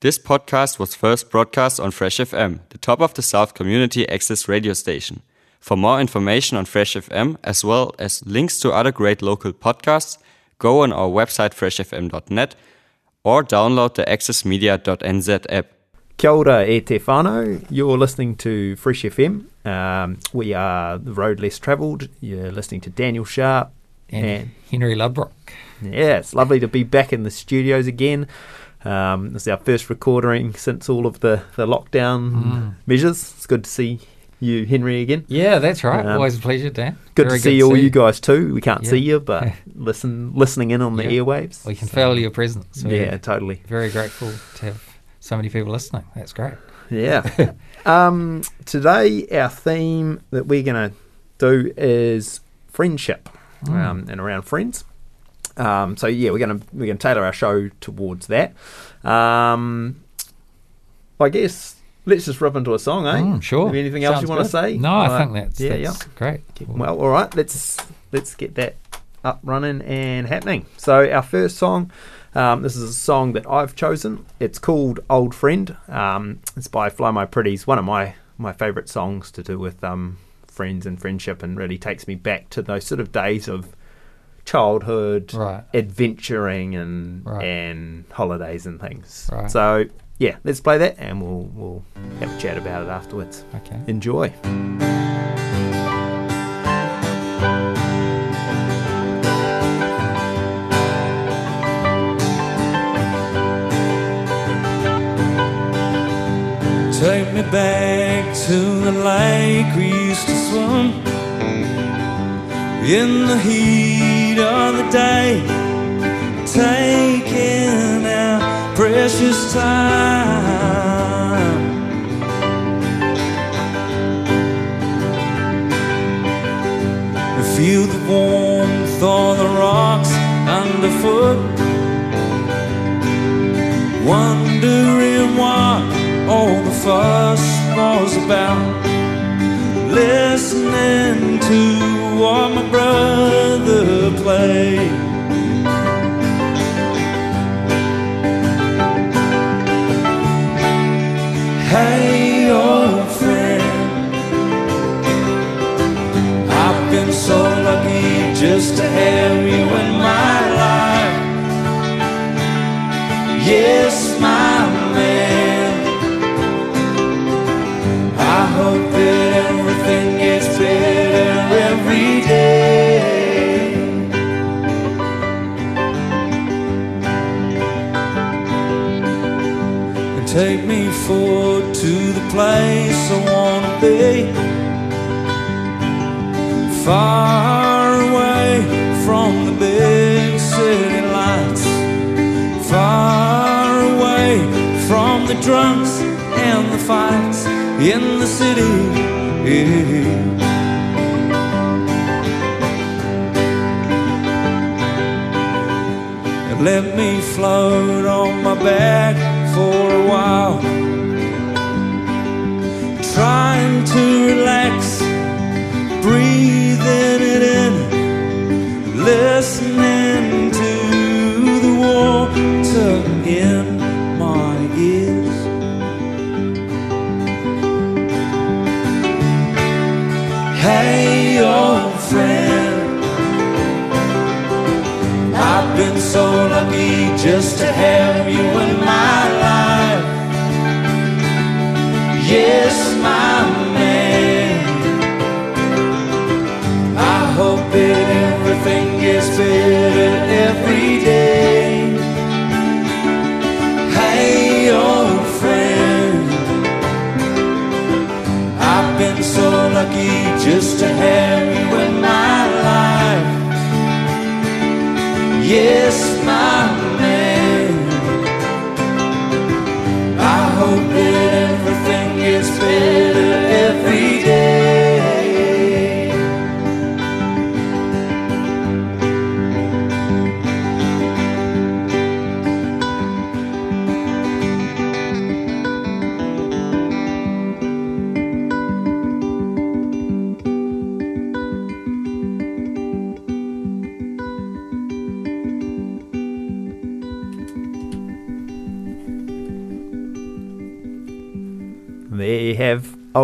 This podcast was first broadcast on Fresh FM, the top of the South community access radio station. For more information on Fresh FM, as well as links to other great local podcasts, go on our website freshfm.net or download the accessmedia.nz app. Kia ora e te whānau. You're listening to Fresh FM. Um, we are the road less travelled. You're listening to Daniel Sharp. and, And- Henry Ludbrook. Yeah, it's lovely to be back in the studios again. Um, this is our first recording since all of the, the lockdown Mm. measures. It's good to see you, Henry, again. Yeah, that's right. Um, Always a pleasure, Dan. Good Very to see all you you. guys too. We can't Yeah. see you, but listen, listening in on the Yeah. airwaves. We can So, feel your presence. We're Yeah, totally. Very grateful to have so many people listening. That's great. Yeah. um, today, our theme that we're going to do is friendship Mm. um, and around friends. Um, so yeah, we're gonna we're gonna tailor our show towards that. Um, I guess let's just rub into a song, eh? Mm, sure. Have anything else you want to say? No, I Uh, think that's, yeah, that's great. well, all right. Let's let's get that up running and happening. So our first song, um, this is a song that I've chosen. It's called "Old Friend." Um, it's by Fly My Pretties. One of my my favourite songs to do with um, friends and friendship, and really takes me back to those sort of days of childhood, Right. adventuring, and Right. and holidays and things. Right. So yeah, let's play that, and we'll we'll have a chat about it afterwards. Okay. Enjoy. Take me back to the lake we used to swim in the heat of the day, taking our precious time. Feel the warmth of the rocks underfoot wondering what all the fuss was about. Listening to what my brother to the place I wanna be. Far away from the big city lights far away from the drunks and the fights in the city. Let me float on my back for a while, trying to relax, breathing it in listening to the water in my ears. Hey, old friend, I've been so lucky just to have you in my better every day. Hey, old friend, I've been so lucky just to have you in my life. Yes, my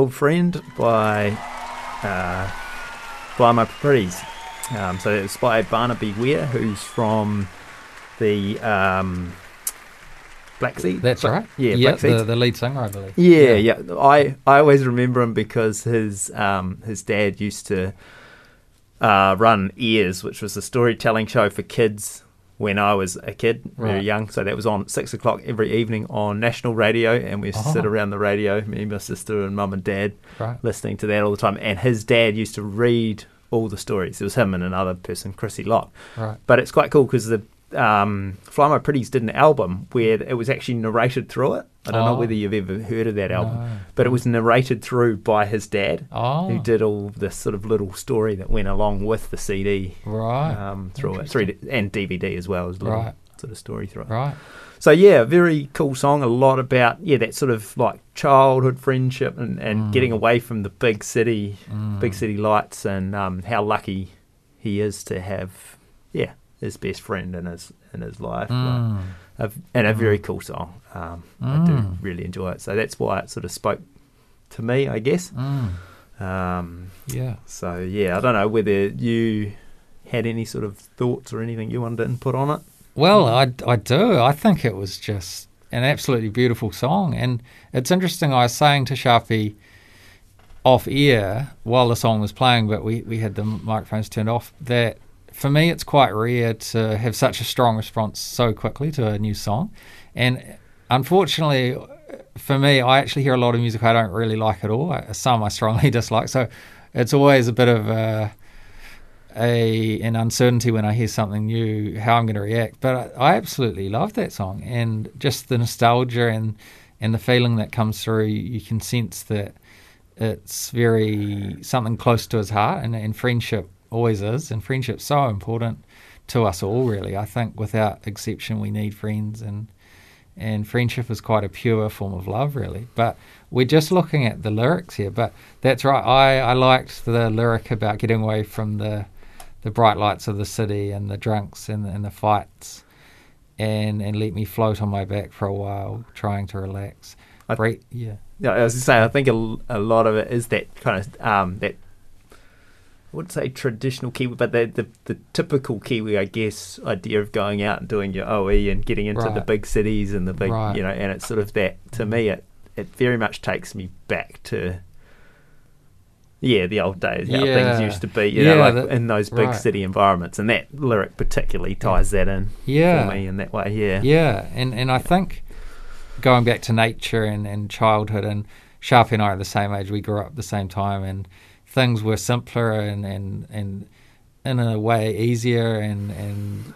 Old Friend by uh, Fly My Pretties. Um, so it was by Barnaby Weir, who's from the um, Black Sea. That's Bla- right. Yeah, yeah Black Seeds. the, the lead singer, I believe. Yeah, yeah. I, I always remember him because his um, his dad used to uh, run Ears, which was a storytelling show for kids when I was a kid, very Right. young. So that was on six o'clock every evening on national radio, and we used to sit Oh. around the radio, me, my sister, and mum and dad, Right. listening to that all the time. And his dad used to read all the stories. It was him and another person, Chrissy Locke. Right. But it's quite cool because the um, Fly My Pretties did an album where it was actually narrated through it. I don't know Oh. whether you've ever heard of that album, No. but it was narrated through by his dad, Oh. who did all this sort of little story that went along with the CD Right. um, through it, through and DVD as well as little Right. sort of story through it. right. So yeah, very cool song. A lot about yeah that sort of like childhood friendship and, and Mm. getting away from the big city, Mm. big city lights, and um, how lucky he is to have yeah his best friend in his in his life. Mm. a, and a Mm. very cool song. Um, I do Mm. really enjoy it. So that's why it sort of spoke to me, I guess. Mm. Um, Yeah. so yeah, I don't know whether you had any sort of thoughts or anything you wanted to input on it. Well, I, I do. I think it was just an absolutely beautiful song. And it's interesting, I was saying to Sharpie off air while the song was playing, but we, we had the microphones turned off, that for me it's quite rare to have such a strong response so quickly to a new song. And unfortunately, for me, I actually hear a lot of music I don't really like at all. Some I strongly dislike. So it's always a bit of a a an uncertainty when I hear something new, how I'm going to react. But I, I absolutely love that song, and just the nostalgia and and the feeling that comes through. You can sense that it's very something close to his heart, and, and friendship always is, and friendship's so important to us all. Really, I think without exception, we need friends, and and friendship is quite a pure form of love, really. But we're just looking at the lyrics here. But that's right. I, I liked the lyric about getting away from the the bright lights of the city and the drunks and, and the fights, and and let me float on my back for a while, trying to relax. I- Break, yeah, Yeah, I was saying, I think a, a lot of it is that kind of um, that wouldn't say traditional Kiwi, but the, the the typical Kiwi, I guess, idea of going out and doing your OE and getting into the big cities and the big, Right. you know, and it's sort of that. To me, it it very much takes me back to. Yeah, the old days, how Yeah. things used to be, you know, like that- in those big right. city environments, and that lyric particularly ties that in yeah, for me in that way. Yeah, Yeah, and, and I think going back to nature and, and childhood, and Sharpie and I are the same age, we grew up at the same time, and things were simpler and, and, and in a way easier, and, and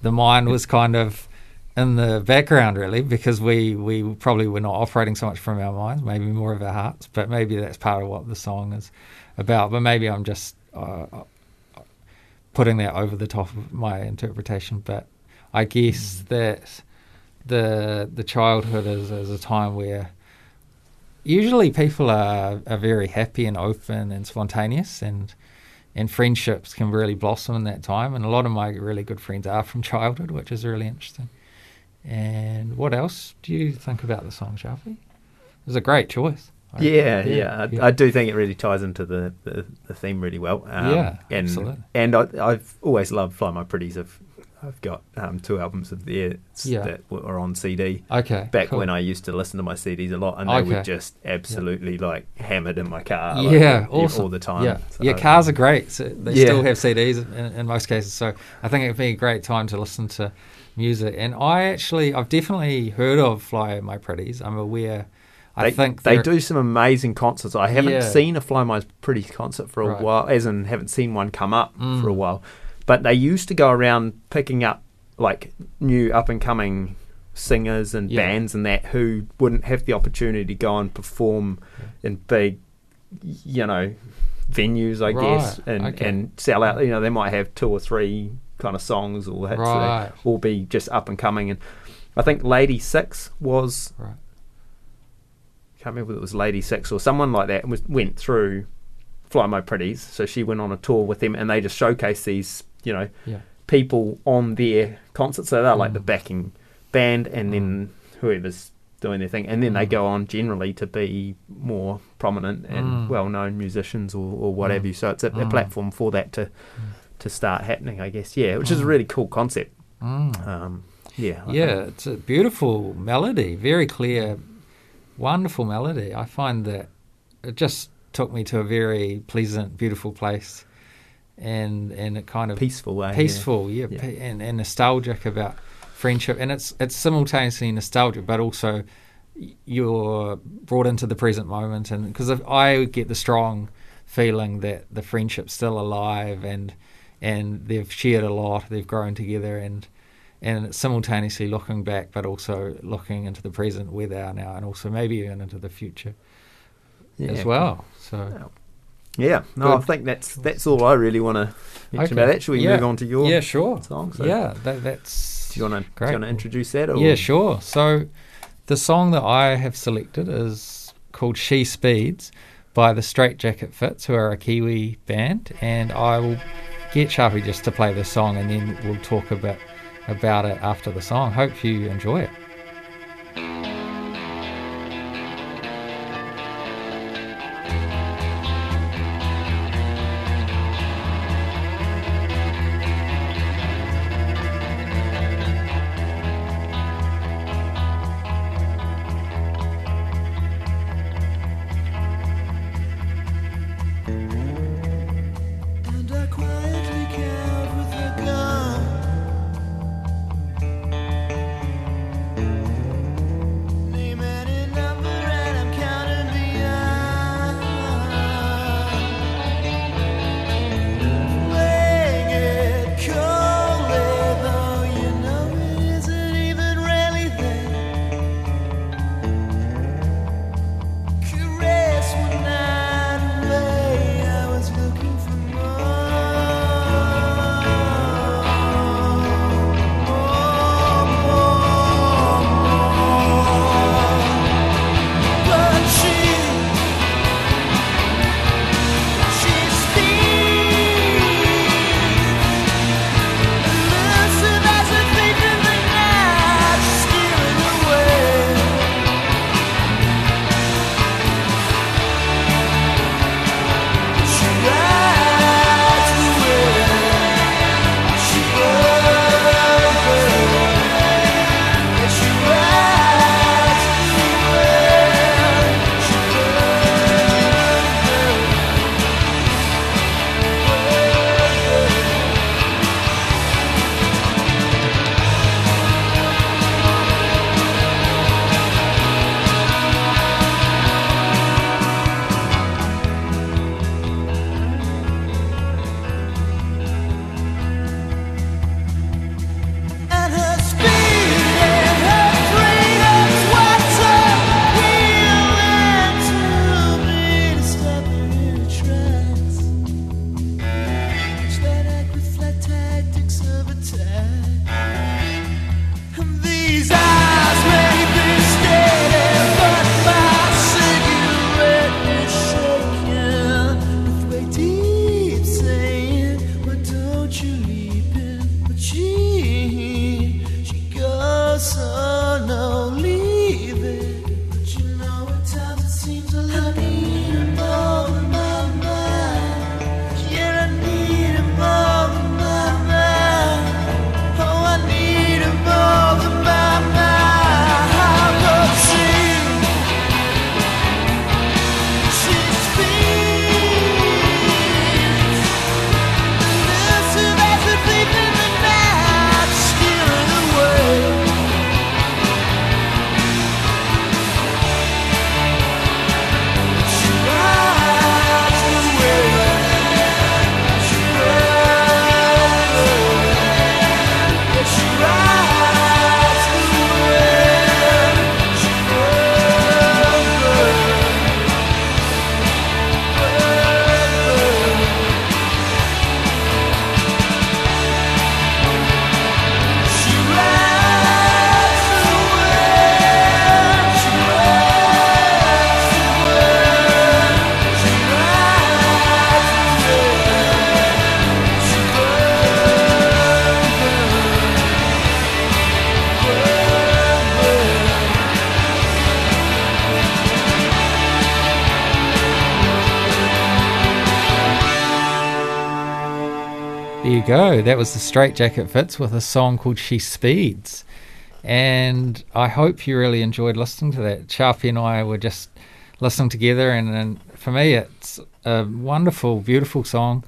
the mind was kind of in the background, really, because we, we probably were not operating so much from our minds, maybe more of our hearts, but maybe that's part of what the song is about. But maybe I'm just uh, putting that over the top of my interpretation, but I guess that the the childhood is, is a time where usually people are, are very happy and open and spontaneous and and friendships can really blossom in that time and a lot of my really good friends are from childhood which is really interesting and what else do you think about the song Sharpie? It was a great choice. I- Yeah, yeah, I, yeah. I do think it really ties into the, the, the theme really well. Um, Yeah, and, absolutely. And I, I've always loved Fly My Pretties. I've, I've got um, two albums of theirs Yeah. that were on CD. Okay. Back cool. when I used to listen to my CDs a lot, and they Okay. were just absolutely like hammered in my car, like, yeah, all, awesome. all the time. Yeah, So, yeah. Cars are great. So they Yeah. still have CDs in, in most cases, so I think it'd be a great time to listen to music. And I actually, I've definitely heard of Fly My Pretties. I'm aware. I They, think they do some amazing concerts. I haven't Yeah. seen a Fly My Pretties concert for a Right. while, as in haven't seen one come up Mm. for a while. But they used to go around picking up like new up and coming singers and Yeah. bands and that who wouldn't have the opportunity to go and perform in big, you know, venues, I guess, and Okay. and sell out. You know, they might have two or three kind of songs or hits, Right. that all be just up and coming. And I think Ladi6 was Right. can't remember whether it was Ladi6 or someone like that, was went through Fly My Pretties. So she went on a tour with them, and they just showcased these, you know, Yeah. people on their concerts. So they're like Mm. the backing band, and then whoever's doing their thing, and then they Mm. go on generally to be more prominent and Mm. well-known musicians or, or what have Mm. you. So it's a, a Mm. platform for that to to start happening, I guess. Yeah, which is a Mm. really cool concept. Mm. Um, yeah, I yeah, think- it's a beautiful melody, very clear, wonderful melody. I find that it just took me to a very pleasant, beautiful place, and and it kind of peaceful way. peaceful, yeah, Yeah. pe- and, and nostalgic about friendship, and it's it's simultaneously nostalgic, but also you're brought into the present moment, and because I get the strong feeling that the friendship's still alive, and and they've shared a lot, they've grown together, and and simultaneously looking back, but also looking into the present where they are now, and also maybe even into the future Yeah, as well. So. Yeah, no, I think that's that's all I really want to mention about that. Should we yeah. move on to your yeah, sure. song? So Yeah, that, that's. Do you want to do Great. you want to introduce that? Or? Yeah, sure. So the song that I have selected is called She Speeds by the Straitjacket Fits, who are a Kiwi band. And I will get Sharpie just to play the song and then we'll talk about, about it after the song. Hope you enjoy it. Go. That was the Straitjacket Fits with a song called She Speeds. And I hope you really enjoyed listening to that. Sharpie and I were just listening together, and, and for me, it's a wonderful, beautiful song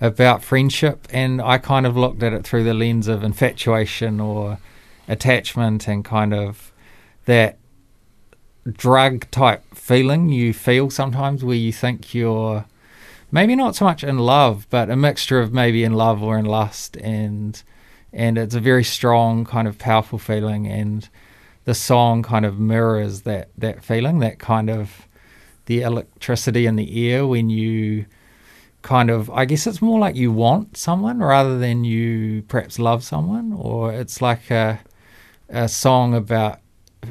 about friendship. And I kind of looked at it through the lens of infatuation or attachment and kind of that drug type feeling you feel sometimes where you think you're maybe not so much in love, but a mixture of maybe in love or in lust, and and it's a very strong kind of powerful feeling, and the song kind of mirrors that that feeling, that kind of the electricity in the ear when you kind of I guess it's more like you want someone rather than you perhaps love someone, or it's like a a song about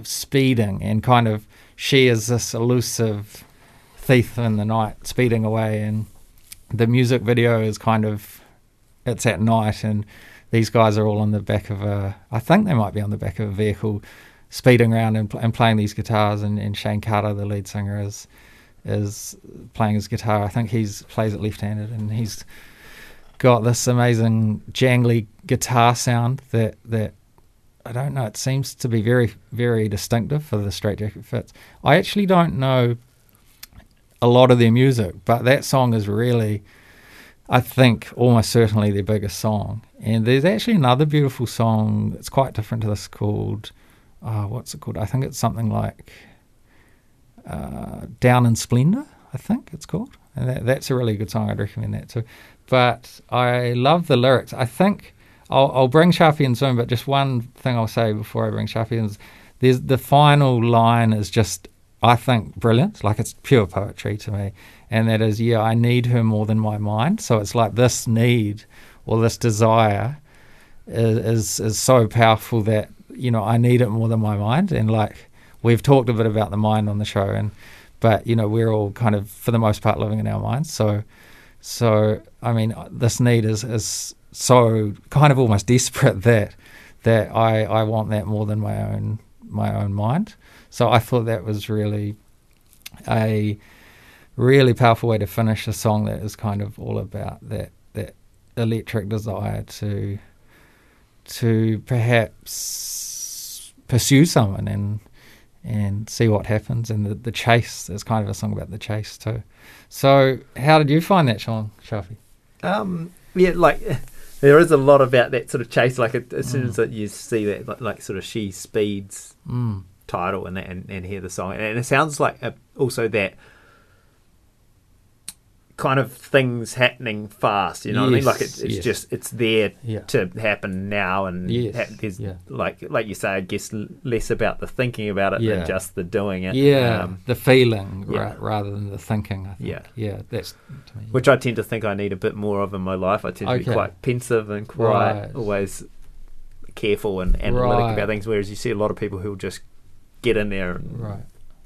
speeding and kind of she is this elusive thief in the night speeding away and the music video is kind of it's at night and these guys are all on the back of a I think they might be on the back of a vehicle speeding around and, and playing these guitars and, and Shayne Carter the lead singer is is playing his guitar I think he's plays it left-handed and he's got this amazing jangly guitar sound that that I don't know. It seems to be very, very distinctive for the Straitjacket Fits. I actually don't know a lot of their music, but that song is really, I think, almost certainly their biggest song. And there's actually another beautiful song that's quite different to this called, uh, what's it called? I think it's something like uh, Down in Splendor, I think it's called. And that, that's a really good song. I'd recommend that too. But I love the lyrics. I think I'll, I'll bring Sharpie in soon, but just one thing I'll say before I bring Sharpie in is there's the final line is just I think brilliant. Like it's pure poetry to me, and that is yeah, I need her more than my mind. So it's like this need or this desire is is, is so powerful that you know I need it more than my mind, and like we've talked a bit about the mind on the show, and but you know we're all kind of for the most part living in our minds, so. So I mean, uh, this need is, is so kind of almost desperate that that I, I want that more than my own my own mind. So I thought that was really a really powerful way to finish a song that is kind of all about that that electric desire to to perhaps pursue someone and and see what happens and the, the chase is kind of a song about the chase too. So how did you find that song, Sharpie? Um, yeah, like there is a lot about that sort of chase. Like as soon as you see that, like, like sort of she speeds Mm. Title and, and and hear the song, and it sounds like a, also that kind of things happening fast. You know what I mean? Like it, it's yes. just it's there Yeah. to happen now, and Yes, ha- there's yeah. like like you say, I guess l- less about the thinking about it Yeah. than just the doing it. Yeah, Um, the feeling ra- rather than the thinking. I think. Yeah. yeah, that's to me. which I tend to think I need a bit more of in my life. I tend to be quite pensive and quite Right. always careful and analytic Right. about things. Whereas you see a lot of people who'll just get in there and right,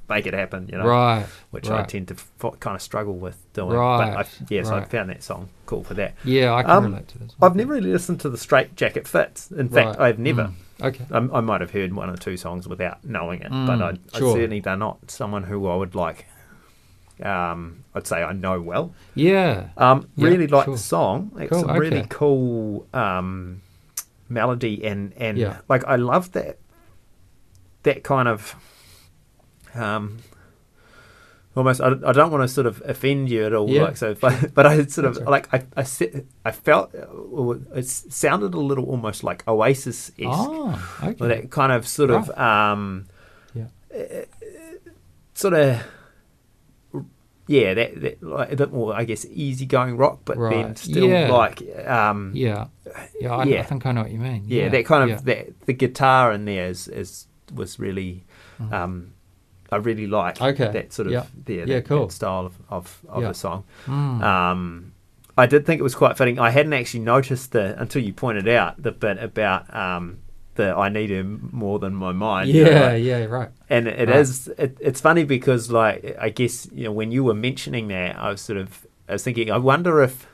make it happen, you know, right, which I tend to f- kind of struggle with doing. Right, But I, yes, I right. found that song cool for that. Yeah, I can Um, relate to this. I've never really listened to the Straitjacket Fits. In fact, Right. I've never. Mm. Okay. I, I might have heard one or two songs without knowing it, Mm, but I, I certainly they're not someone who I would like. Um, I'd say I know well. Yeah. Um, Yeah, really like sure. the song. It's Cool, a really cool um, melody, and and Yeah. like I love that that kind of um, almost. I, I don't want to sort of offend you at all, Yeah, like so, but but I sort of right. like I I, I felt uh, it sounded a little almost like Oasis esque. Oh, okay. That kind of sort of um, Yeah. sort of yeah, that, that like a bit more, I guess, easygoing rock, but then still Yeah. like um, Yeah. Yeah, I, Yeah. I think I know what you mean. yeah, that kind of yeah. that the guitar in there is, is was really Mhm. um, I really like Okay. that sort of Yeah. yeah, Yeah, that, cool. that style of of, of Yeah. the song. Mm. Um, I did think it was quite fitting. I hadn't actually noticed the until you pointed out the bit about um, the I need him more than my mind. you know, yeah, like- yeah, right. and it Right. is it, it's funny because like I guess you know when you were mentioning that I was sort of I was thinking I wonder if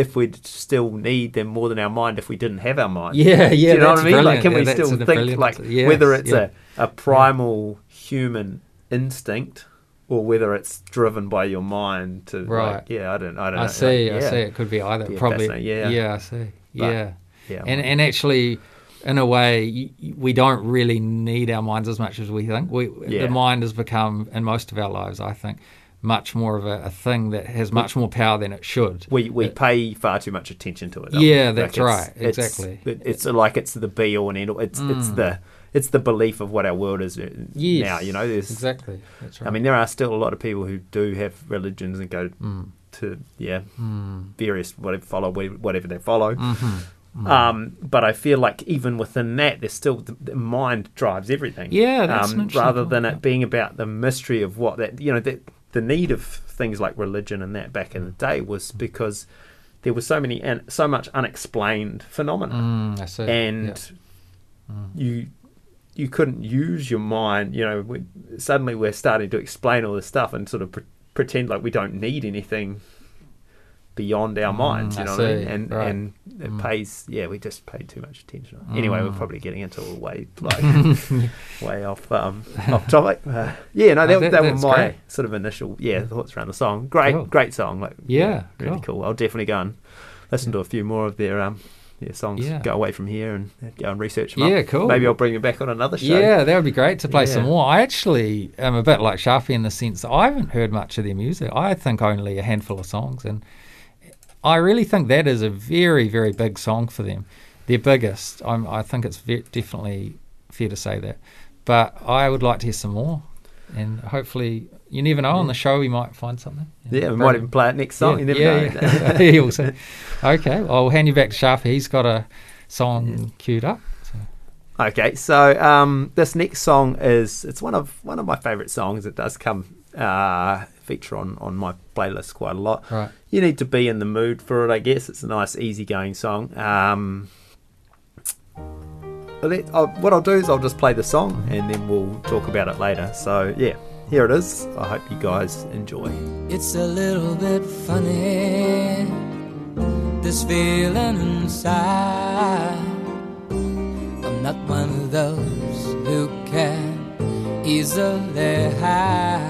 if we'd still need them more than our mind if we didn't have our mind. Yeah, Do yeah. you know what I mean? Like, can Yeah, we still think brilliant like. Yes, whether it's yeah. a, a primal human instinct or whether it's driven by your mind to Right. like, yeah, I don't, I don't know. I see. I yeah. see. It could be either. Yeah, Probably. Yeah, yeah. I see. But- yeah. Yeah, And and actually, in a way, we don't really need our minds as much as we think. We Yeah. the mind has become in most of our lives, I think, much more of a, a thing that has much more power than it should. we we It- pay far too much attention to it. Yeah, we? that's it's- right, it's- exactly. it- It's, like it's the be all and end all. It's it's Mm. the it's the belief of what our world is uh, Yes. now. You know, there's exactly. That's right. I mean, there are still a lot of people who do have religions and go Mm. to yeah Mm. various whatever follow whatever they follow. Mhm. Um, but I feel like even within that, there's still the, the mind drives everything. Yeah, that's um, rather than it being about the mystery of what that you know that the need of things like religion and that back in the day was because there was so many and so much unexplained phenomena, Mm, I see. and Yeah. Mm. you you couldn't use your mind. You know, we, suddenly we're starting to explain all this stuff and sort of pre- pretend like we don't need anything beyond our Mm, minds. You I know what I mean? And right. and it Mm. pays. Yeah, we just paid too much attention. Anyway, we're Mm. probably getting into a way like way off um, off topic. Uh, yeah, no, Oh, that, that- that, was my great. sort of initial yeah thoughts around the song. Great, Cool. great song. Like Yeah, really cool. I'll definitely go and listen to a few more of their um. Yeah, songs. Yeah. Go away from here and go and research them. up. Yeah, cool. Maybe I'll bring you back on another show. Yeah, that would be great to play some more. I actually am a bit like Sharpie in the sense that I haven't heard much of their music. I think only a handful of songs, and I really think that is a very, very big song for them. Their biggest. I'm, I think it's ve- definitely fair to say that. But I would like to hear some more, and hopefully, you never know. On the show, we might find something. Yeah, we But- might even play it next song. you never yeah, know. yeah. yeah. Okay, well, I'll hand you back to Sharpie. He's got a song queued up. So. Okay, so um, this next song is it's one of one of my favourite songs. It does come uh, feature on on my playlist quite a lot. Right. You need to be in the mood for it, I guess. It's a nice, easygoing song. Um, but let- I'll- what I'll do is I'll just play the song and then we'll talk about it later. So yeah, here it is. I hope you guys enjoy. It's a little bit funny, this feeling inside. I'm not one of those who can easily hide.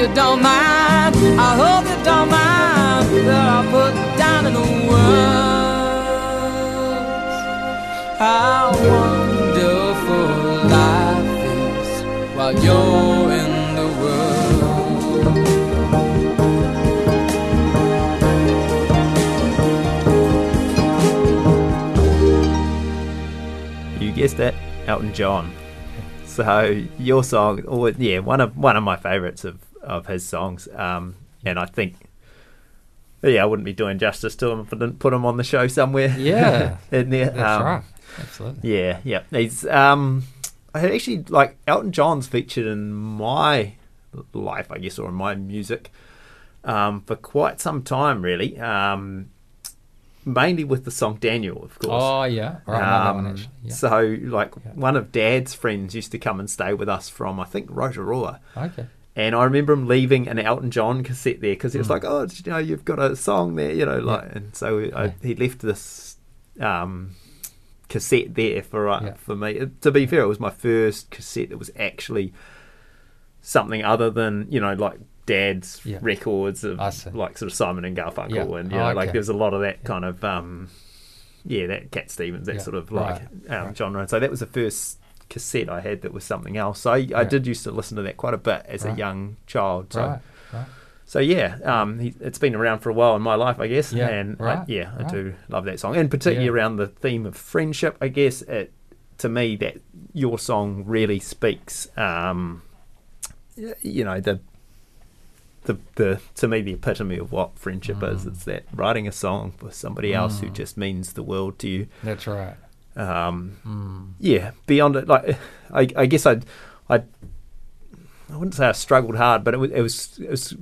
you don't mind. I hope you don't mind that I put down in the words how wonderful life is while you're in the world. You guessed it, Elton John. So your song, or yeah, one of one of my favourites of of his songs. Um, and I think, yeah, I wouldn't be doing justice to him if I didn't put him on the show somewhere. Yeah, in there. that's Um, right. Absolutely. Yeah, yeah. He's um I had actually like Elton John's featured in my life, I guess, or in my music, um, for quite some time really. Um mainly with the song Daniel, of course. Oh yeah, right. I know that one Um, actually. Yeah. So like Yeah. one of Dad's friends used to come and stay with us from I think Rotorua. okay. And I remember him leaving an Elton John cassette there because he was Mm. like, "Oh, you know, you've got a song there, you know." Like, and so I, Yeah. he left this um, cassette there for uh, Yeah. for me. It- to be fair, it was my first cassette that was actually something other than you know like Dad's records of like sort of Simon and Garfunkel, and you Oh, know, like okay. there was a lot of that kind of um, yeah, that Cat Stevens, that sort of like Right. um, Right. genre. And so that was the first cassette I had that was something else. So I, I did used to listen to that quite a bit as a young child. So, Right. Right. so yeah, um, he, it's been around for a while in my life, I guess. Yeah, and I, right, yeah, I do love that song, and particularly Yeah. around the theme of friendship. I guess it to me that your song really speaks. Um, you know the. The, the to me the epitome of what friendship is Mm. it's that writing a song for somebody else who Mm. just means the world to you That's right. Um, Mm. yeah, beyond it, like I, I guess I, I, I wouldn't say I struggled hard, but it was, it was, it was.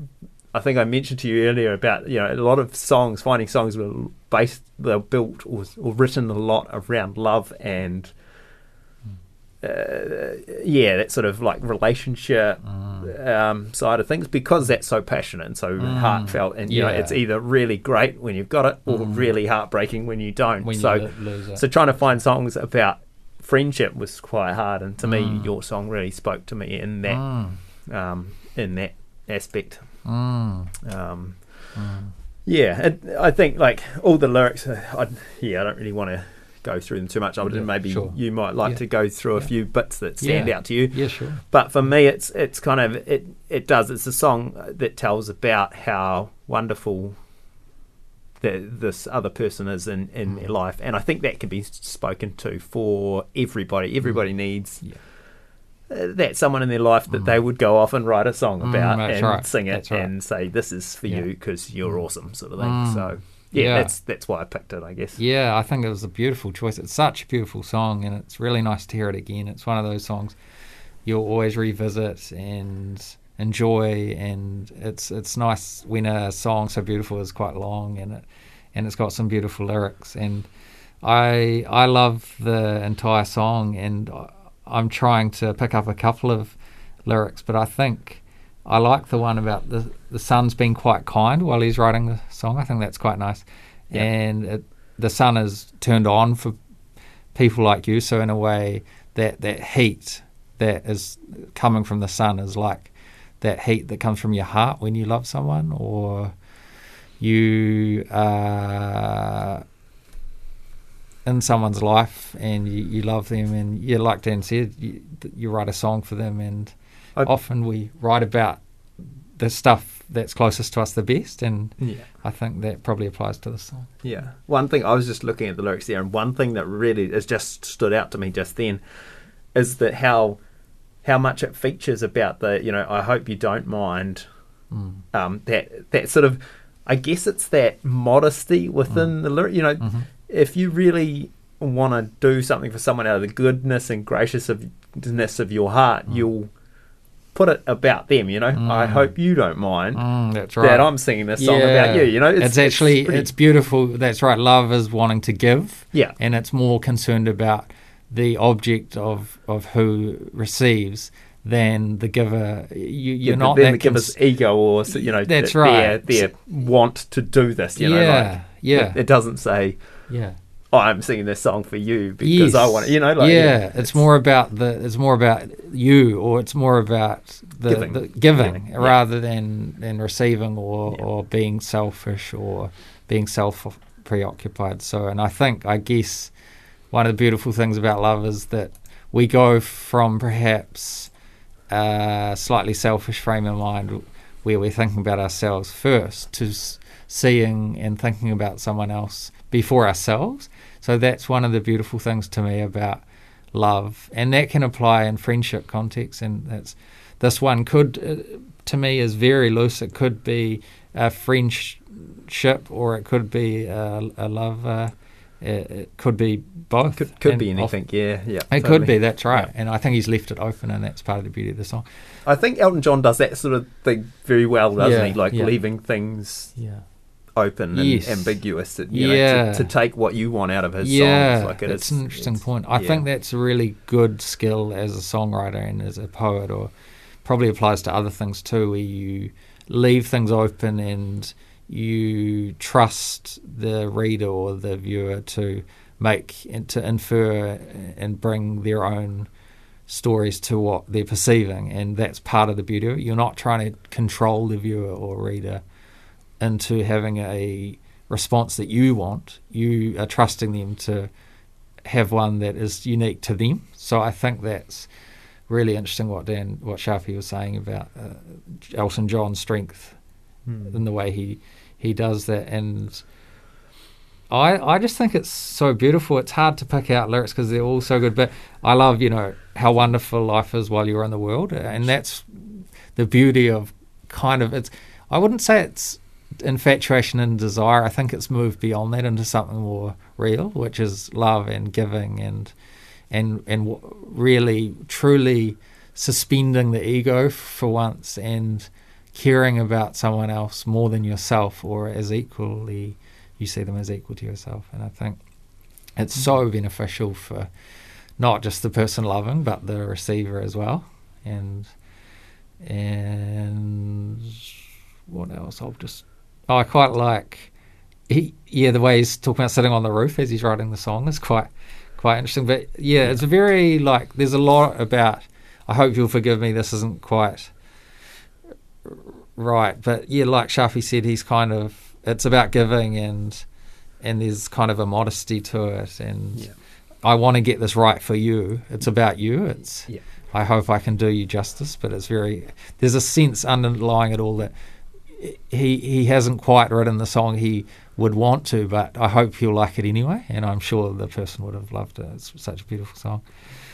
I think I mentioned to you earlier about you know a lot of songs, finding songs were based, they're built or, or written a lot around love and. Uh, yeah, that sort of like relationship Mm. um, side of things because that's so passionate and so Mm. heartfelt, and you know it's either really great when you've got it or Mm. really heartbreaking when you don't. When so, you lo- lose it. so trying to find songs about friendship was quite hard, and to me, Mm. your song really spoke to me in that Mm. um, in that aspect. Mm. Um, yeah, it, I think like all the lyrics. uh, I, yeah, I don't really want to go through them too much. I would Yeah, maybe sure. you might like Yeah. to go through a few bits that stand out to you. Yeah, sure. But for me, it's it's kind of it it does. It's a song that tells about how wonderful that this other person is in in their Mm. life, and I think that can be spoken to for everybody. Everybody needs. Yeah. Uh, that someone in their life that Mm. they would go off and write a song Mm, about and right. sing it right. and say this is for you because you're Mm. awesome sort of thing. Mm. So yeah, Yeah. that's that's why I picked it, I guess. Yeah, I think it was a beautiful choice. It's such a beautiful song, and it's really nice to hear it again. It's one of those songs you'll always revisit and enjoy, and it's it's nice when a song so beautiful is quite long, and it and it's got some beautiful lyrics. And I I love the entire song, and I- I'm trying to pick up a couple of lyrics, but I think. I like the one about the the sun's being quite kind while he's writing the song. I think that's quite nice, Yeah. and it, the sun is turned on for people like you. So in a way, that that heat that is coming from the sun is like that heat that comes from your heart when you love someone, or you are in someone's life and you, you love them, and you like Dan said, you, you write a song for them, and I- often we write about the stuff that's closest to us the best, and Yeah. I think that probably applies to this song. Yeah. One thing I was just looking at the lyrics there, and one thing that really has just stood out to me just then is that how how much it features about the you know I hope you don't mind Mm. um, that that sort of I guess it's that modesty within the lyric. You know, Mhm. if you really want to do something for someone out of the goodness and graciousness of your heart, you'll put it about them. You know, I hope you don't mind Mm, that's right. that I'm singing this song about you. You know, it's, actually pretty- it's beautiful. That's right. Love is wanting to give. Yeah. and it's more concerned about the object of of who receives than the giver. You, you're yeah, not then that give cons- ego or you know That's their, right. their want to do this. You know, Yeah, like, yeah. It, it doesn't say yeah. Oh, I'm singing this song for you because I want want. You know, like yeah, it's, more about the it's more about you or it's more about the Giving. the giving, Giving, yeah. rather than than receiving or Yeah. or being selfish or being self preoccupied. So, and I think I guess one of the beautiful things about love is that we go from perhaps a slightly selfish frame of mind where we're thinking about ourselves first to seeing and thinking about someone else before ourselves. So that's one of the beautiful things to me about love, and that can apply in friendship context. And that's this one could, uh, to me, is very loose. It could be a friendship, or it could be a, a love. Uh, it, could be both. could, could be anything. yeah, yeah. It totally. could be. That's right. Yeah. And I think he's left it open, and that's part of the beauty of the song. I think Elton John does that sort of thing very well, doesn't Yeah, he? Like yeah. leaving things Yeah. Open and Yes. ambiguous. You know, Yeah. to, to take what you want out of his yeah, songs. Like it that's is- an interesting it's- point. I yeah. think that's a really good skill as a songwriter and as a poet, or probably applies to other things too, where you leave things open and you trust the reader or the viewer to make and to infer and bring their own stories to what they're perceiving, and that's part of the beauty of it. You're not trying to control the viewer or reader into having a response that you want. You are trusting them to have one that is unique to them. So I think that's really interesting what Dan, what Sharpie was saying about uh, Elton John's strength Hmm. in the way he he does that, and I I just think it's so beautiful. It's hard to pick out lyrics because they're all so good, but I love you know how wonderful life is while you're in the world, and that's the beauty of kind of it's. I wouldn't say it's infatuation and desire. I think it's moved beyond that into something more real, which is love and giving and and and really truly suspending the ego for once and caring about someone else more than yourself or as equally you see them as equal to yourself. And i think it's so mm-hmm. beneficial for not just the person loving but the receiver as well. And and what else? I'll just Oh, i quite like he yeah the way he's talking about sitting on the roof as he's writing the song is quite quite interesting but yeah it's a very like there's a lot about i hope you'll forgive me this isn't quite right but yeah like Sharpie said he's kind of it's about giving and and there's kind of a modesty to it and Yeah. i want to get this right for you it's about you it's Yeah. i hope i can do you justice but it's very there's a sense underlying it all that he he hasn't quite written the song he would want to, but I hope he'll like it anyway, and I'm sure the person would have loved it. It's such a beautiful song.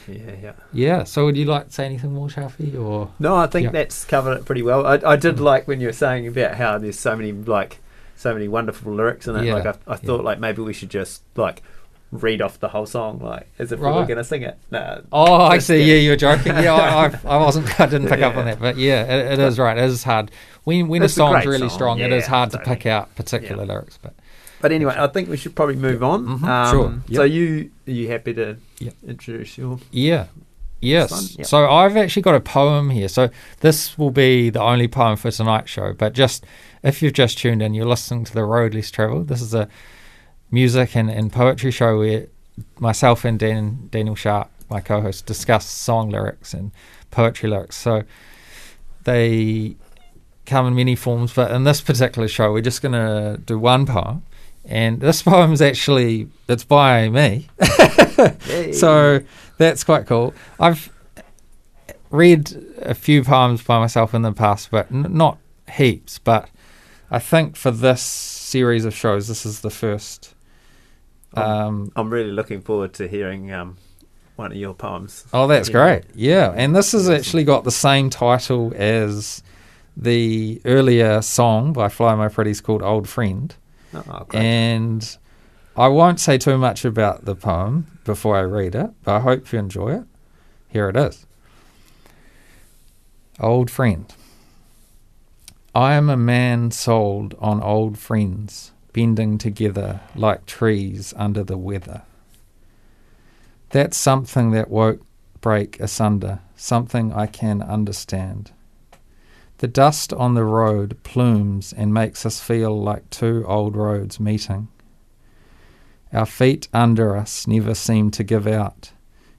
Yeah, yeah. Yeah. So would you like to say anything more, Sharpie? Or No, I think Yeah. that's covered it pretty well. I, I did Mm. like when you were saying about how there's so many like so many wonderful lyrics in it. Yeah, Like I, I thought yeah. like maybe we should just like read off the whole song like as if we were going to sing it. No. oh, I see. kidding. Yeah, you're joking. Yeah, I, I, I wasn't. I didn't pick up on that, but yeah, it, it is right. It is hard when when It's a a song's great really song, strong. it is yeah, hard to pick out particular Yeah. lyrics, but But anyway, I think we should probably move on. Mhm, Um, sure. So you are you happy to Yep. introduce your? Yeah. Yes. Yeah. So I've actually got a poem here. So this will be the only poem for tonight's show. But just if you've just tuned in, you're listening to the Road Less Travelled. This is a music and, and poetry show where myself and Dan, Daniel Sharp, my co-host, discuss song lyrics and poetry lyrics. So they come in many forms, but in this particular show, we're just going to do one poem. And this poem is actually it's by me. So that's quite cool. I've read a few poems by myself in the past, but n- not heaps. But I think for this series of shows, this is the first. Um, I'm really looking forward to hearing um, one of your poems. oh, that's Yeah. great. Yeah. And this has actually got the same title as the earlier song by Fly My Pretties called Old Friend. Oh. And I won't say too much about the poem before I read it, but I hope you enjoy it. Here it is Old Friend. I am a man sold on old friends, bending together like trees under the weather. That's something that won't break asunder, something I can understand. The dust on the road plumes and makes us feel like two old roads meeting. Our feet under us never seem to give out.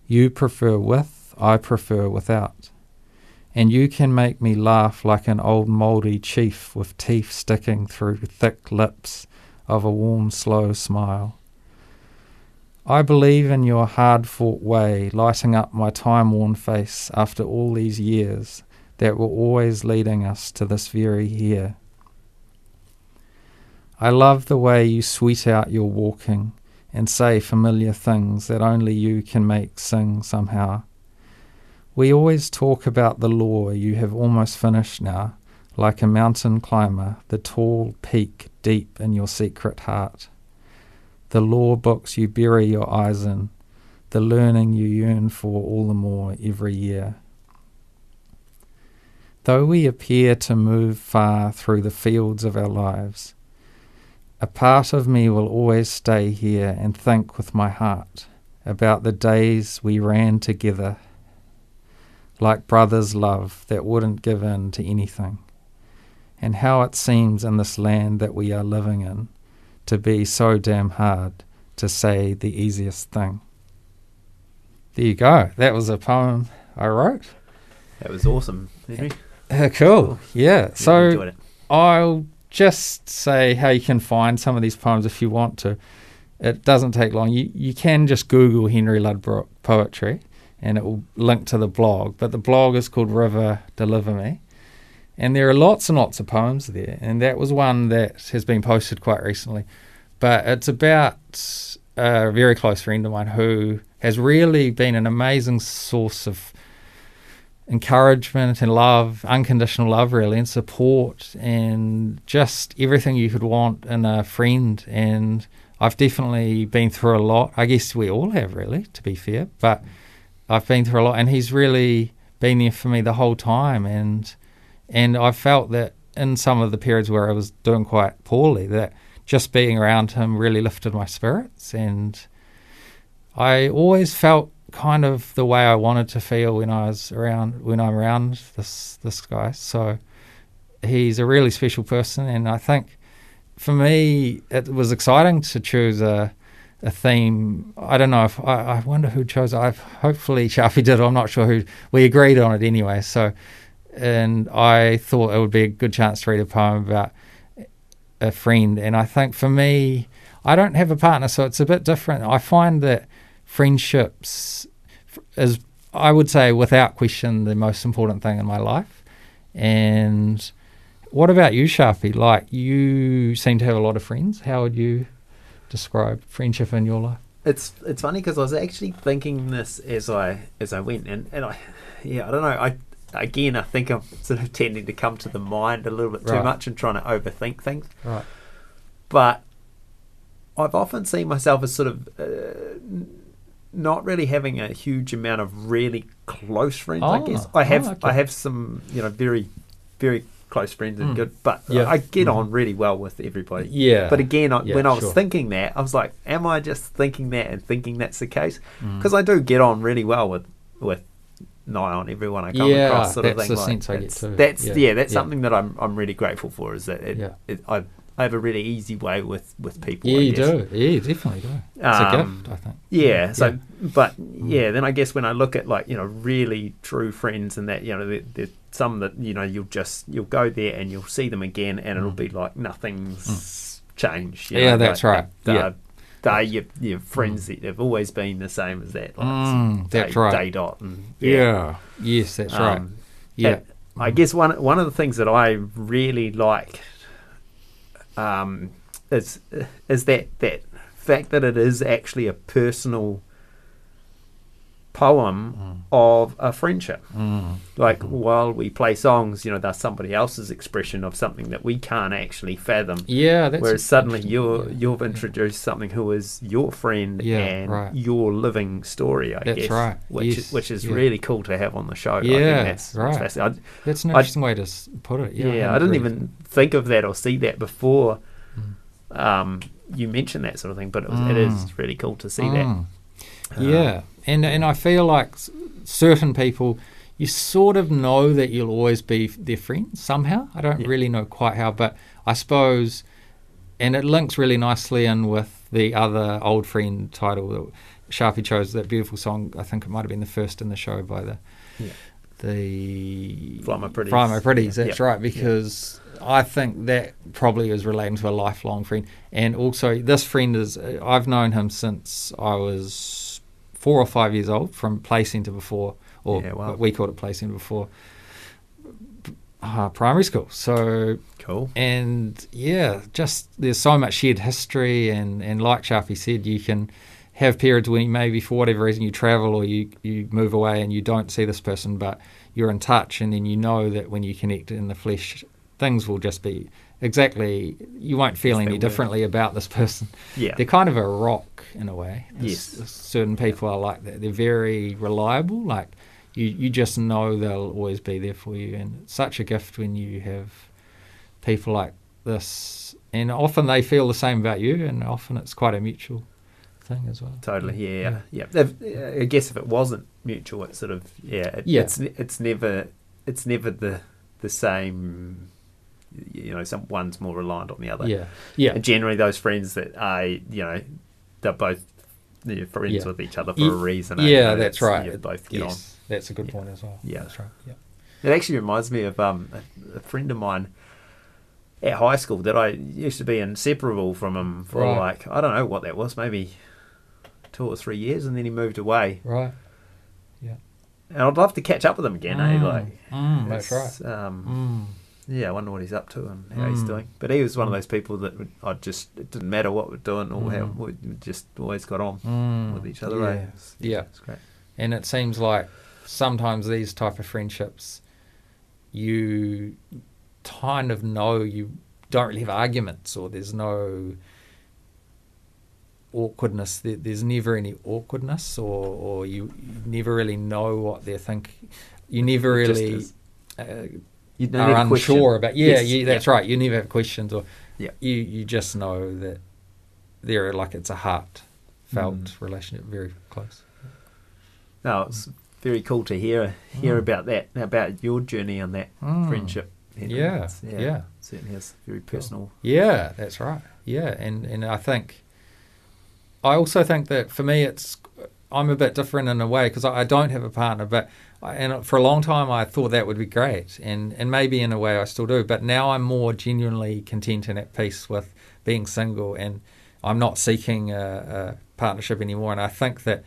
You prefer with, I prefer without. And you can make me laugh like an old mouldy chief with teeth sticking through thick lips of a warm, slow smile. I believe in your hard fought way, lighting up my time worn face after all these years that were always leading us to this very here. I love the way you sweet out your walking and say familiar things that only you can make sing somehow. We always talk about the law you have almost finished now, like a mountain climber, the tall peak deep in your secret heart. The law books you bury your eyes in, the learning you yearn for all the more every year. Though we appear to move far through the fields of our lives, a part of me will always stay here and think with my heart about the days we ran together like brothers' love that wouldn't give in to anything, and how it seems in this land that we are living in to be so damn hard to say the easiest thing. There you go. That was a poem I wrote. That was awesome, Henry. Uh, cool. Yeah. Yeah, So. I'll just say how you can find some of these poems if you want to. It doesn't take long. You you can just Google Henry Ludbrook poetry, and it will link to the blog. But the blog is called River Deliver Me, and there are lots and lots of poems there. And that was one that has been posted quite recently. But it's about a very close friend of mine who has really been an amazing source of encouragement and love, unconditional love, really, and support, and just everything you could want in a friend. And I've definitely been through a lot. I guess we all have, really, to be fair. But I've been through a lot, and he's really been there for me the whole time. And and I felt that in some of the periods where I was doing quite poorly, that just being around him really lifted my spirits. And I always felt kind of the way I wanted to feel when I was around when I'm around this this guy. So he's a really special person, and I think for me it was exciting to choose a a theme. I don't know if I, I wonder who chose. I've hopefully Sharpie did. I'm not sure who. We agreed on it anyway. So, and I thought it would be a good chance to read a poem about a friend. And I think for me, I don't have a partner, so it's a bit different. I find that friendships is, I would say, without question, the most important thing in my life. And what about you, Sharpie? Like, you seem to have a lot of friends. How would you describe friendship in your life? It's it's funny because I was actually thinking this as I as I went, and, and I yeah I don't know I again I think I'm sort of tending to come to the mind a little bit too Right. much and trying to overthink things. Right. but I've often seen myself as sort of uh, not really having a huge amount of really close friends. I Oh, guess I have oh, okay. I have some you know very very close friends and Mm. good, but Yeah. I get Mhm. on really well with everybody. Yeah. But again, I, Yeah, when I was sure. thinking that, I was like, "Am I just thinking that and thinking that's the case?" Mm. Because I do get on really well with with nigh on everyone I come Yeah, across. Sort of that's thing. the like, sense I get too. That's Yeah, yeah, that's yeah. something that I'm I'm really grateful for. Is that it, Yeah. it, I I have a really easy way with with people. yeah, you do. Yeah, you definitely do. It's a Um, gift, I think. Yeah. So, Yeah. Mm. but yeah, then I guess when I look at like you know really true friends and that you know there- there's some that you know you'll just you'll go there and you'll see them again and it'll Mm. be like nothing's changed. you Yeah, know, that's like, right. They're, Yeah. They're your, your friends that have always been the same as that. Like Mm, day, that's right. Day dot and Yeah. Yes, that's right. Um, Yeah. I guess one one of the things that I really like um, is is that that fact that it is actually a personal poem of a friendship. Mm. Like while we play songs, you know, that's somebody else's expression of something that we can't actually fathom. Yeah, that's Whereas suddenly you're Yeah, you've yeah. introduced something who is your friend Yeah, and right. your living story. I That's guess, right. Which Yes, which is yeah. really cool to have on the show. I Yeah, think that's, that's right. fascinating. That's an I- interesting way to put it. Yeah, Yeah, I, didn't even think of that or see that before. Mm. Um, you mentioned that sort of thing, but it, was, it is Mm. really cool to see that. Mm. Um, yeah, and and I feel like certain people, you sort of know that you'll always be their friend somehow. I don't Yeah. really know quite how, but I suppose, and it links really nicely in with the other old friend title that Sharpie chose. That beautiful song. I think it might have been the first in the show by the Yeah. the Fly My Pretties. Fly My Pretties. That's Yeah. right, because I think that probably is relating to a lifelong friend, and also this friend is uh, I've known him since I was four or five years old from Play Centre before, or Yeah, wow. we called it Play Centre before uh, primary school. So Cool. and yeah, just there's so much shared history, and and like Sharpie said, you can have periods when maybe for whatever reason you travel or you you move away and you don't see this person, but you're in touch, and then you know that when you connect in the flesh, things will just be exactly you won't feel any were. differently about this person. Yeah. They're kind of a rock in a way. Yes. Certain people are like that. They're very reliable. Like you, you just know they'll always be there for you, and it's such a gift when you have people like this. And often they feel the same about you, and often it's quite a mutual thing as well. Totally, yeah, yeah. If, uh, I guess if it wasn't mutual, it's sort of yeah, it, Yeah. It's it's never it's never the the same. You know, some one's more reliant on the other. Yeah, yeah, And generally, those friends that are you know they're both friends Yeah. with each other for a reason. eh? You yeah. know, that's it's- right. You both get on. that's a good Yeah. point as well. Yeah. that's right. Yeah. It actually reminds me of um, a, a friend of mine at high school that I used to be inseparable from him for Right. like I don't know what that was, maybe two or three years, and then he moved away. Right. Yeah. And I'd love to catch up with him again. Eh? Mm, Like mm, that's right. Um, Mm. Yeah, I wonder what he's up to and how he's Mm. doing. But he was one of Mm. those people that I just it didn't matter what we're doing or how Mm. we just always got on Mm. with each other. Yeah. eh? It's- Yeah. it's great. and it seems like sometimes these type of friendships you kind of know you don't really have arguments or there's no awkwardness there, there's never any awkwardness or, or you, you never really know what they're thinking you never really uh, You are unsure about yeah, Yes, you, that's right you never have questions or Yeah. you you just know that they're like it's a heartfelt Mm. relationship very close No, it's very cool to hear hear Mm. about that, about your journey on that Mm. friendship. Yeah, It's- yeah. Certainly has very personal. Yeah, that's right. Yeah, and and I think I also think that for me it's I'm a bit different in a way because I, I don't have a partner, but and for a long time I thought that would be great, and and maybe in a way I still do, but now I'm more genuinely content and at peace with being single, and I'm not seeking a, a partnership anymore, and I think that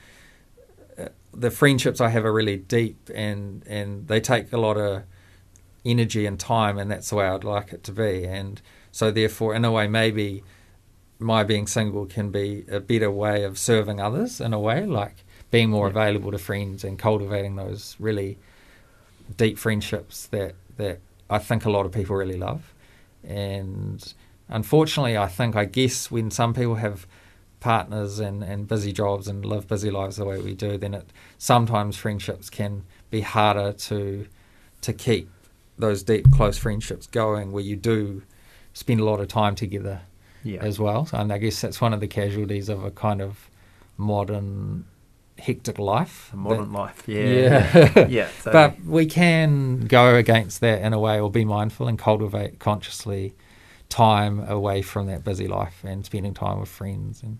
uh, the friendships I have are really deep, and and they take a lot of energy and time, and that's the way I'd like it to be. And so, therefore, in a way, maybe my being single can be a better way of serving others in a way, like being more Yeah. available to friends and cultivating those really deep friendships that that I think a lot of people really love. And unfortunately, I think I guess when some people have partners and, and busy jobs and live busy lives the way we do, then it sometimes friendships can be harder to to keep those deep close friendships going where you do spend a lot of time together Yeah. as well. And I guess that's one of the casualties of a kind of modern hectic life. Modern that- life. Yeah. Yeah. yeah. so- but we can go against that in a way or be mindful and cultivate consciously time away from that busy life and spending time with friends and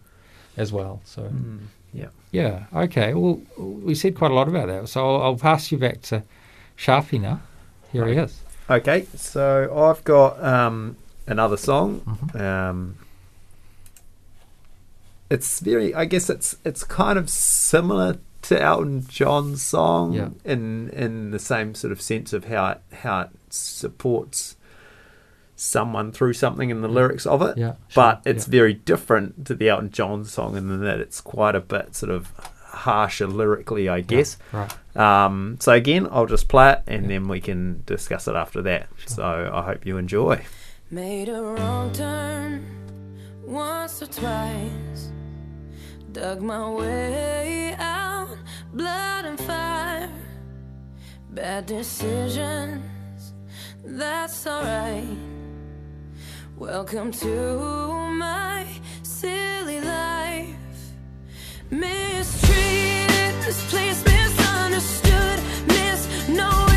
as well. So Mm, yeah. yeah, okay. Well, we said quite a lot about that. So I'll, I'll pass you back to Sharpie now. Here he is. Okay, so I've got um, another song. Mhm. Um, it's very, I guess it's it's kind of similar to Elton John's song Yeah. in in the same sort of sense of how it, how it supports someone through something in the lyrics of it. Yeah, but it's yeah. very different to the Elton John song in that it's quite a bit sort of harsher lyrically, I guess. Right. Um, so again, I'll just play it and then we can discuss it after that. So I hope you enjoy. Made a wrong turn once or twice. Dug my way out, blood and fire. Bad decisions, that's alright. Welcome to my silly life. Mistreated, misplaced, misunderstood, misknowing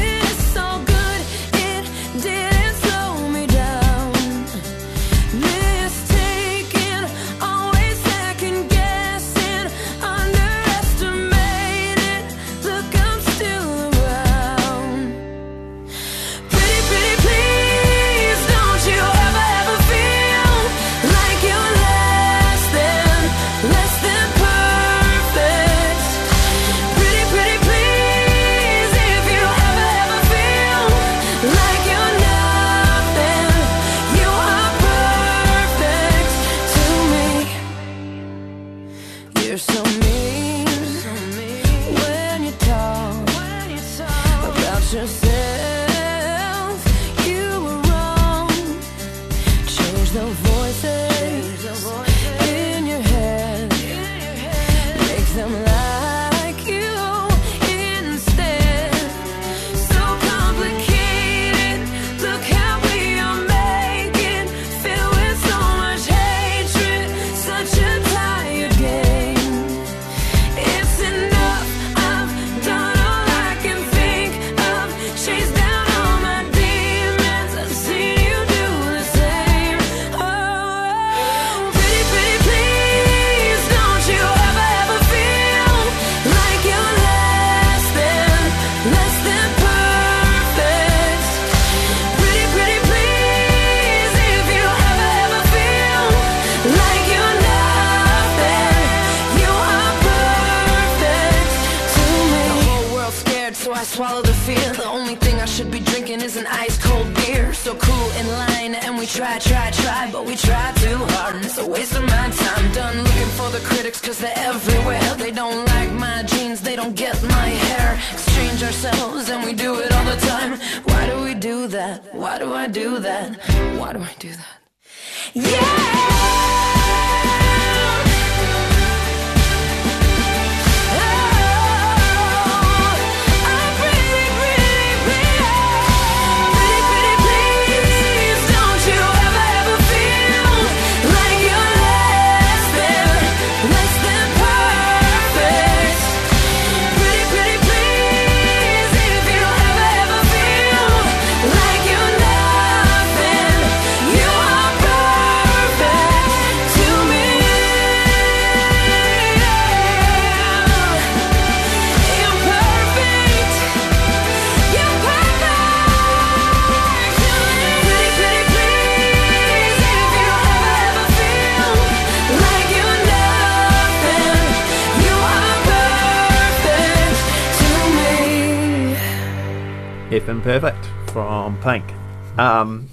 perfect me. If Imperfect from Pink. Um,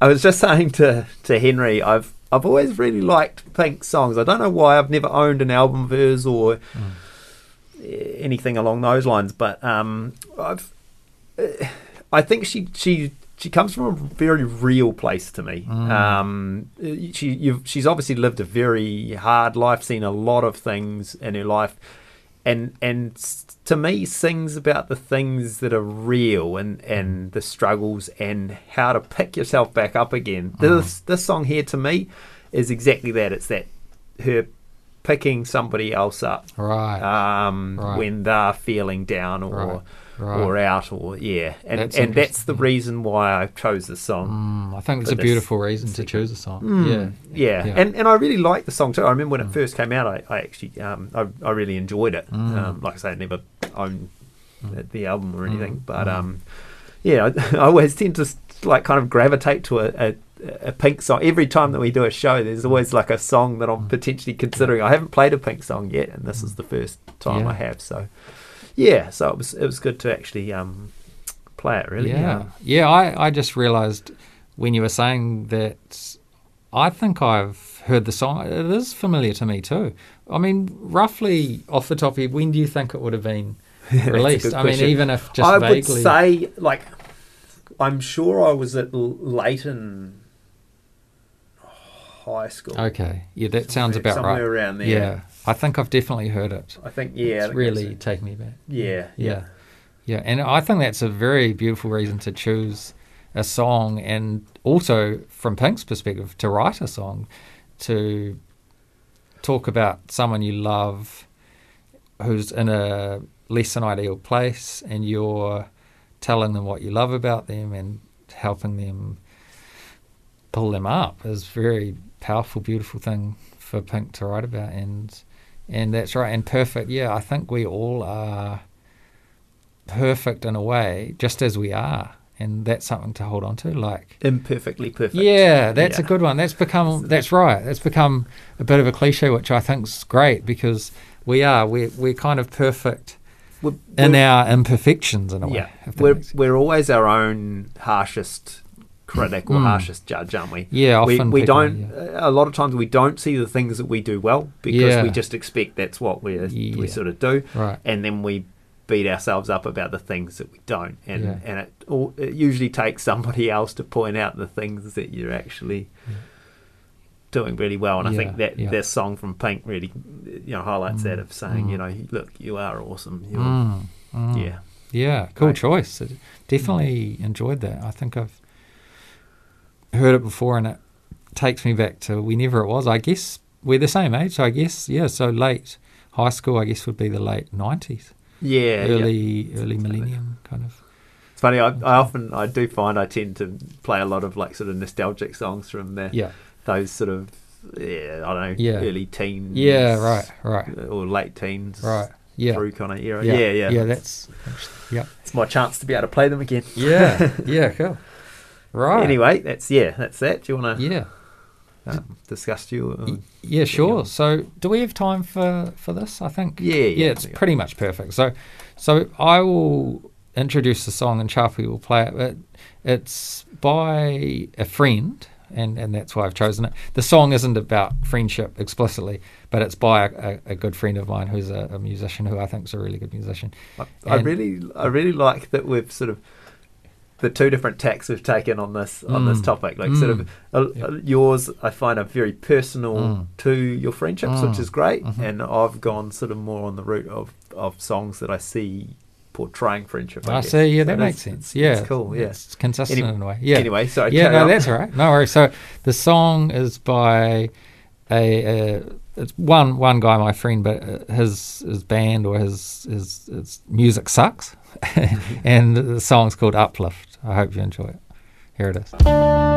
I was just saying to, to Henry, I've I've always really liked Pink songs. I don't know why. I've never owned an album of hers or anything along those lines, but um, I've uh, I think she she she comes from a very real place to me. Um, she you've, she's obviously lived a very hard life, seen a lot of things in her life, and and to me sings about the things that are real and and the struggles and how to pick yourself back up again. This this song here to me is exactly that. It's that her picking somebody else up Right. um, Right. when they're feeling down or Right. Right. or out or yeah, and That's and that's the reason why I chose this song. Mm, I think it's a beautiful reason to choose a song. Mm, yeah. Yeah, Yeah. and and I really like the song too. I remember when it mm. first came out, I, I actually um, I, I really enjoyed it. Mm. Um, like I say, I never owned the, the album or anything, but um, yeah, I, I always tend to like kind of gravitate to a, a a Pink song. Every time that we do a show, there's always like a song that I'm potentially considering. I haven't played a Pink song yet, and this is the first time Yeah. I have. So yeah, so it was it was good to actually um, play it. Really, Yeah. Yeah, I, I just realised when you were saying that I think I've heard the song, it is familiar to me too. I mean, roughly off the top of your when do you think it would have been released? I mean, even if just I vaguely. would say, like, I'm sure I was at Leighton High School. Okay, yeah, that sounds about somewhere right. Somewhere around there. Yeah, I think I've definitely heard it. I think, yeah. It's think really that's taken me back. it. Yeah, Yeah. Yeah, and I think that's a very beautiful reason to choose a song, and also from Pink's perspective, to write a song, to talk about someone you love who's in a less than ideal place, and you're telling them what you love about them and helping them pull them up is very powerful, beautiful thing for Pink to write about, and and that's right, and perfect. Yeah, I think we all are perfect in a way, just as we are, and that's something to hold on to. Like, Imperfectly perfect. yeah, that's a good one. That's become that's right. That's become a bit of a cliche, which I think's great because we are we're we're kind of perfect We're, in we're- our imperfections in a way. yeah, we're, we're always our own harshest critic or Mm. harshest judge, aren't we? yeah, we, we don't yeah. a lot of times we don't see the things that we do well because Yeah. we just expect that's what we Yeah. we sort of do right. and then we beat ourselves up about the things that we don't and and it, all, it usually takes somebody else to point out the things that you're actually doing really well and I think that this song from Pink really you know highlights that Mm, of saying mm. you know look you are awesome you're, Mm, mm. yeah Yeah, cool choice. Definitely enjoyed that. I think I've heard it before and it takes me back to whenever it was. I guess we're the same age, so I guess, yeah, so late high school, I guess, would be the late 90s, yeah, yeah. early early millennium kind of. It's funny. I, I often I do find I tend to play a lot of like sort of nostalgic songs from the, Yeah, those sort of yeah I don't know Yeah. early teens yeah, right, right, or late teens right. Yeah. through kind of era yeah, yeah yeah yeah. That's yeah, it's my chance to be able to play them again yeah, yeah. Cool. Right. anyway that's yeah that's that do you want to Yeah. um, discuss you or, Yeah, sure. So, do we have time for for this? I think. Yeah, yeah, yeah. It's pretty much perfect. So, so I will introduce the song and Sharpie will play it. it. It's by a friend, and and that's why I've chosen it. The song isn't about friendship explicitly, but it's by a, a, a good friend of mine who's a, a musician who I think is a really good musician. I, I really I really like that we've sort of the two different tacks we've taken on this on this Mm. topic like sort of Mm. uh, uh, yours I find are very personal Mm. to your friendships which Mm. is great Mhm. and I've gone sort of more on the route of of songs that I see portraying friendship I, I see. Yeah, So that makes sense. Yeah, it's cool yeah It's consistent Any- in a way. Yeah. anyway sorry yeah, no, on. that's all right. No worries. So the song is by a, a it's one one guy, my friend, but uh, his his band or his his, his music sucks, and the song's called Uplift. I hope you enjoy it. Here it is.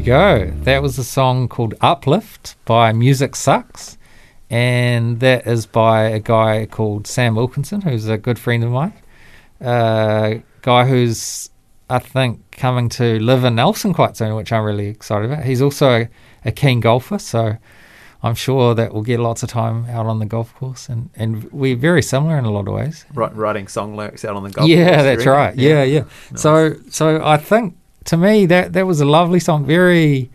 You go. That was a song called Uplift by Music Sucks. And that is by a guy called Sam Wilkinson, who's a good friend of mine. A guy who's, I think, coming to live in Nelson quite soon, which I'm really excited about. He's also a, a keen golfer, so I'm sure that we'll get lots of time out on the golf course. And, and we're very similar in a lot of ways. Wri- writing song lyrics out on the golf yeah, course, that's reckon? right. Yeah, yeah. So, so I think to me that that was a lovely song, very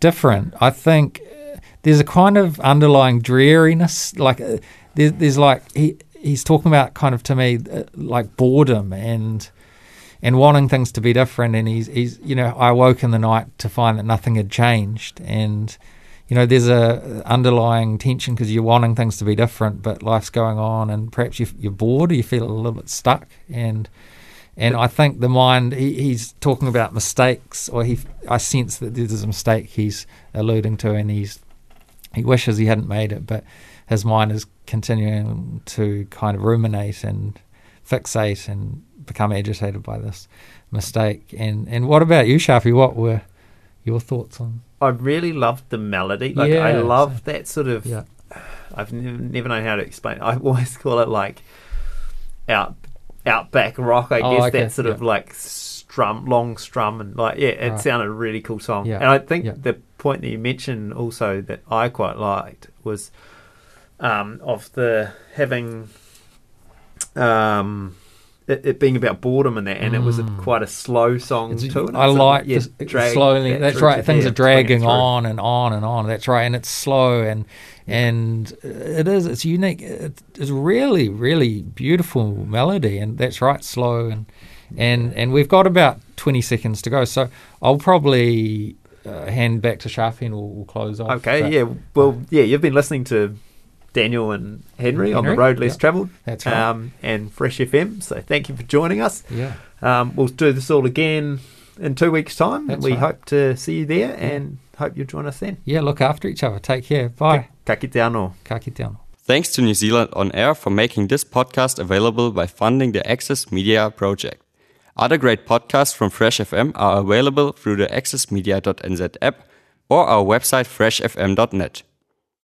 different. I think uh, there's a kind of underlying dreariness, like uh, there's, there's like he he's talking about kind of to me uh, like boredom and and wanting things to be different. And he's he's you know I woke in the night to find that nothing had changed and. You know, there's a underlying tension because you're wanting things to be different, but life's going on, and perhaps you, you're bored or you feel a little bit stuck. And and I think the mind, he, he's talking about mistakes, or he, I sense that there's a mistake he's alluding to, and he's, he wishes he hadn't made it, but his mind is continuing to kind of ruminate and fixate and become agitated by this mistake. And and what about you, Sharpie? What were your thoughts on? I really loved the melody. Like I Yeah, love that sort of. Yeah. I've never, never known how to explain. It. I always call it like out outback rock. I Oh, guess okay, that sort of like strum, long strum, and like yeah, it Right. sounded a really cool song. Yeah, And I think yeah. the point that you mentioned also that I quite liked was um, of the having um, it, it being about boredom and that, and it was a, quite a slow song It's- too. I like yeah, slowly. that That's right. Things are to bring it dragging on and on and on. That's right, and it's slow and and it is. It's unique. It's really really beautiful melody, and that's right, slow and and and we've got about twenty seconds to go. So I'll probably uh, hand back to Sharpie and we'll, we'll close off. Okay, But yeah. Well, yeah, you've been listening to Daniel and Henry, on the road less yeah. travelled. That's right. Um, and Fresh FM. So thank you for joining us. Yeah. Um, we'll do this all again in two weeks' time. That's we right. hope to see you there and hope you'll join us then. Yeah. Look after each other. Take care. Bye. Ka kite anō. Ka kite anō. Thanks to New Zealand On Air for making this podcast available by funding the Access Media project. Other great podcasts from Fresh FM are available through the accessmedia.nz app or our website freshfm.net.